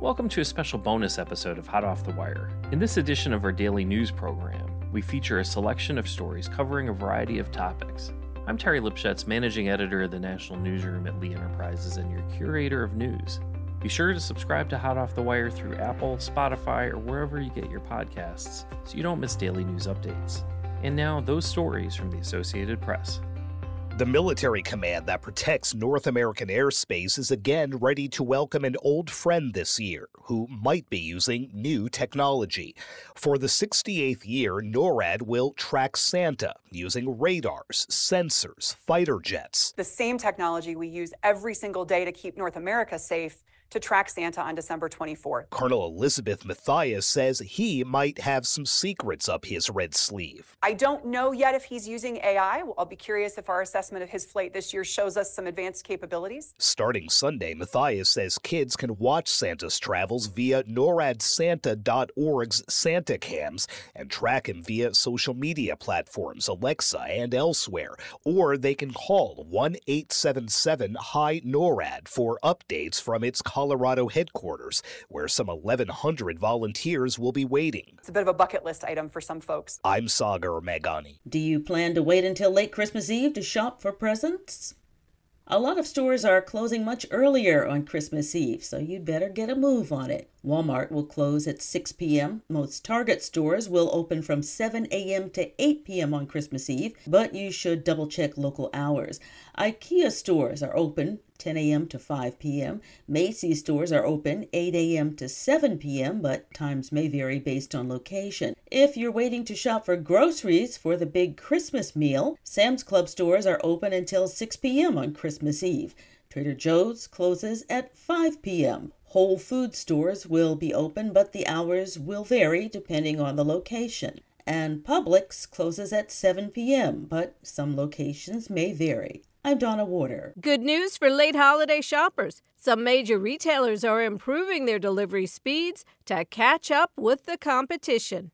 Welcome to a special bonus episode of Hot Off the Wire. In this edition of our daily news program, we feature a selection of stories covering a variety of topics. I'm Terry Lipshetz, managing editor of the National Newsroom at Lee Enterprises and your curator of news. Be sure to subscribe to Hot Off the Wire through Apple, Spotify, or wherever you get your podcasts so you don't miss daily news updates. And now, those stories from the Associated Press. The military command that protects North American airspace is again ready to welcome an old friend this year who might be using new technology. For the 68th year, NORAD will track Santa using radars, sensors, fighter jets. The same technology we use every single day to keep North America safe to track Santa on December 24th. Colonel Elizabeth Mathias says he might have some secrets up his red sleeve. I don't know yet if he's using AI. I'll be curious if our assessment of his flight this year shows us some advanced capabilities. Starting Sunday, Mathias says kids can watch Santa's travels via noradsanta.org's Santa Cams and track him via social media platforms, Alexa, and elsewhere. Or they can call 1 877 Hi NORAD for updates from its Colorado headquarters, where some 1,100 volunteers will be waiting. It's a bit of a bucket list item for some folks. I'm Sagar Meghani. Do you plan to wait until late Christmas Eve to shop for presents? A lot of stores are closing much earlier on Christmas Eve, so you'd better get a move on it. Walmart will close at 6 p.m. Most Target stores will open from 7 a.m. to 8 p.m. on Christmas Eve, but you should double check local hours. IKEA stores are open 10 a.m. to 5 p.m. Macy's stores are open 8 a.m. to 7 p.m., but times may vary based on location. If you're waiting to shop for groceries for the big Christmas meal, Sam's Club stores are open until 6 p.m. on Christmas Eve. Trader Joe's closes at 5 p.m. Whole food stores will be open, but the hours will vary depending on the location. And Publix closes at 7 p.m., but some locations may vary. I'm Donna Warder. Good news for late holiday shoppers. Some major retailers are improving their delivery speeds to catch up with the competition.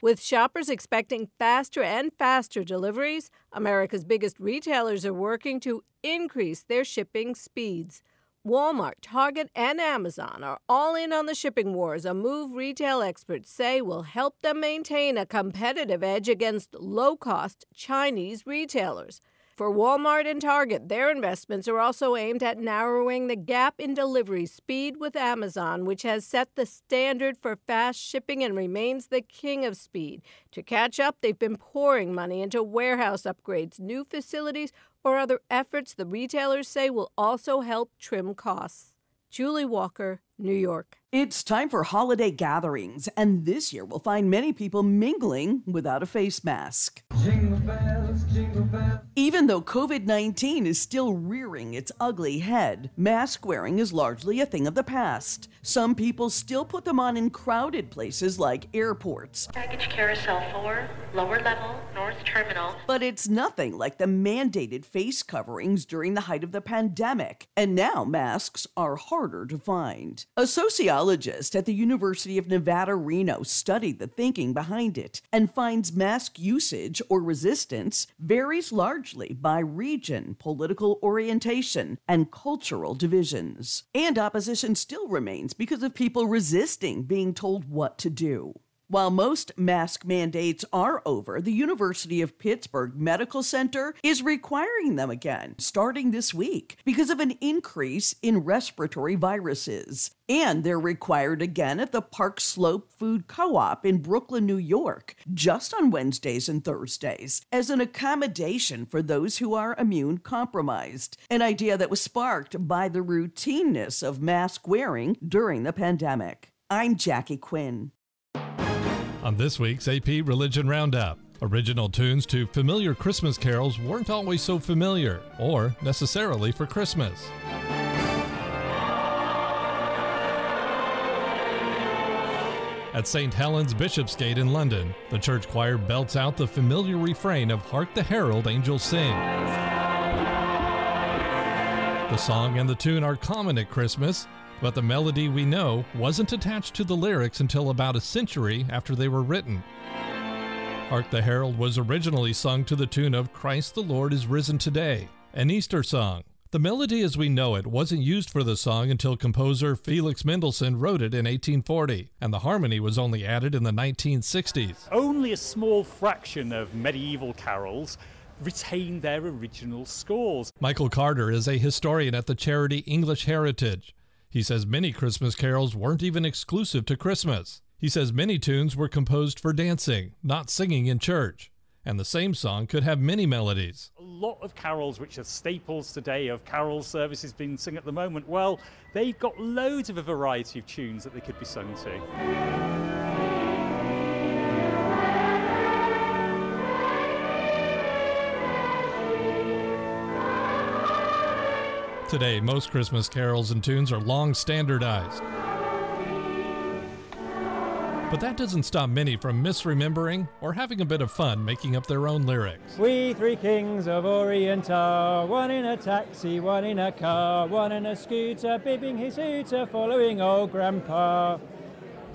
With shoppers expecting faster and faster deliveries, America's biggest retailers are working to increase their shipping speeds. Walmart, Target, and Amazon are all in on the shipping wars, a move retail experts say will help them maintain a competitive edge against low cost Chinese retailers. For Walmart and Target, their investments are also aimed at narrowing the gap in delivery speed with Amazon, which has set the standard for fast shipping and remains the king of speed. To catch up, they've been pouring money into warehouse upgrades, new facilities, or other efforts the retailers say will also help trim costs. Julie Walker, New York. It's time for holiday gatherings, and this year we'll find many people mingling without a face mask. Jingle bells, jingle bells. Even though COVID 19 is still rearing its ugly head, mask wearing is largely a thing of the past. Some people still put them on in crowded places like airports. Baggage carousel 4, lower level, north terminal. But it's nothing like the mandated face coverings during the height of the pandemic, and now masks are harder to find. A sociologist at the University of Nevada, Reno studied the thinking behind it and finds mask usage or resistance varies largely by region, political orientation, and cultural divisions. And opposition still remains because of people resisting being told what to do. While most mask mandates are over, the University of Pittsburgh Medical Center is requiring them again starting this week because of an increase in respiratory viruses. And they're required again at the Park Slope Food Co op in Brooklyn, New York, just on Wednesdays and Thursdays, as an accommodation for those who are immune compromised. An idea that was sparked by the routineness of mask wearing during the pandemic. I'm Jackie Quinn on this week's AP Religion Roundup. Original tunes to familiar Christmas carols weren't always so familiar, or necessarily for Christmas. At St. Helen's Bishopsgate in London, the church choir belts out the familiar refrain of Hark the Herald Angels Sing. The song and the tune are common at Christmas, but the melody we know wasn't attached to the lyrics until about a century after they were written. Hark the Herald was originally sung to the tune of Christ the Lord is Risen Today, an Easter song. The melody as we know it wasn't used for the song until composer Felix Mendelssohn wrote it in 1840, and the harmony was only added in the 1960s. Only a small fraction of medieval carols retain their original scores. Michael Carter is a historian at the charity English Heritage. He says many Christmas carols weren't even exclusive to Christmas. He says many tunes were composed for dancing, not singing in church. And the same song could have many melodies. A lot of carols, which are staples today of carol services being sung at the moment, well, they've got loads of a variety of tunes that they could be sung to. Today, most Christmas carols and tunes are long standardized. But that doesn't stop many from misremembering or having a bit of fun making up their own lyrics. We three kings of Orient are, one in a taxi, one in a car, one in a scooter, bibbing his hooter, following old grandpa.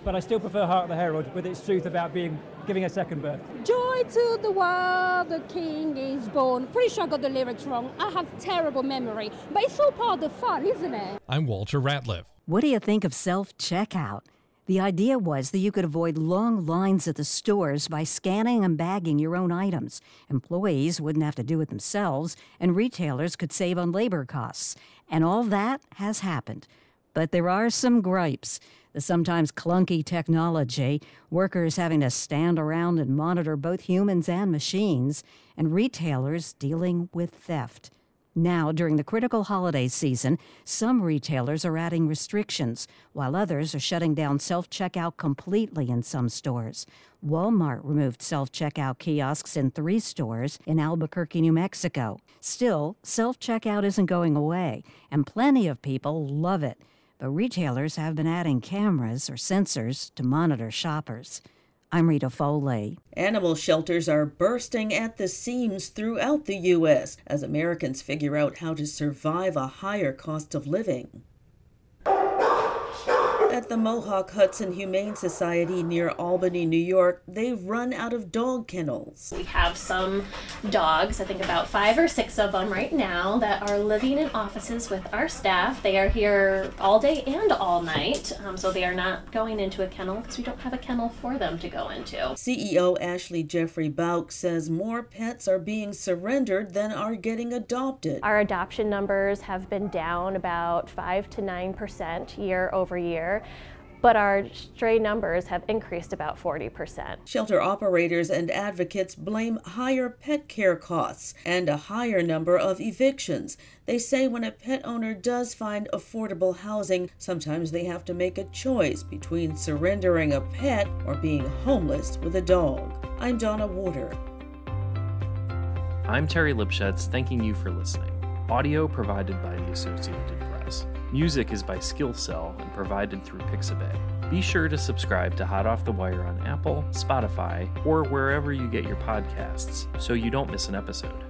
But I still prefer Hark the Herald with its truth about being giving a second birth. Joy to the world, the king is born. Pretty sure I got the lyrics wrong. I have terrible memory, but it's all part of the fun, isn't it? I'm Walter Ratliff. What do you think of self checkout? The idea was that you could avoid long lines at the stores by scanning and bagging your own items. Employees wouldn't have to do it themselves, and retailers could save on labor costs. And all that has happened. But there are some gripes. The sometimes clunky technology, workers having to stand around and monitor both humans and machines, and retailers dealing with theft. Now, during the critical holiday season, some retailers are adding restrictions, while others are shutting down self checkout completely in some stores. Walmart removed self checkout kiosks in three stores in Albuquerque, New Mexico. Still, self checkout isn't going away, and plenty of people love it. But retailers have been adding cameras or sensors to monitor shoppers. I'm Rita Foley. Animal shelters are bursting at the seams throughout the U.S. as Americans figure out how to survive a higher cost of living. At the Mohawk Hudson Humane Society near Albany, New York, they've run out of dog kennels. We have some dogs, I think about five or six of them right now, that are living in offices with our staff. They are here all day and all night, um, so they are not going into a kennel because we don't have a kennel for them to go into. CEO Ashley Jeffrey Bouck says more pets are being surrendered than are getting adopted. Our adoption numbers have been down about 5 to 9% year over year but our stray numbers have increased about 40%. Shelter operators and advocates blame higher pet care costs and a higher number of evictions. They say when a pet owner does find affordable housing, sometimes they have to make a choice between surrendering a pet or being homeless with a dog. I'm Donna Warder. I'm Terry Lipshetz, thanking you for listening. Audio provided by the Associated Press. Music is by Skilsel and provided through Pixabay. Be sure to subscribe to Hot Off the Wire on Apple, Spotify, or wherever you get your podcasts so you don't miss an episode.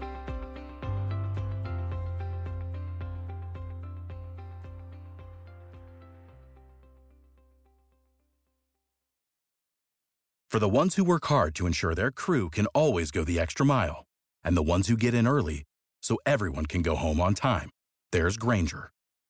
For the ones who work hard to ensure their crew can always go the extra mile, and the ones who get in early so everyone can go home on time, there's Grainger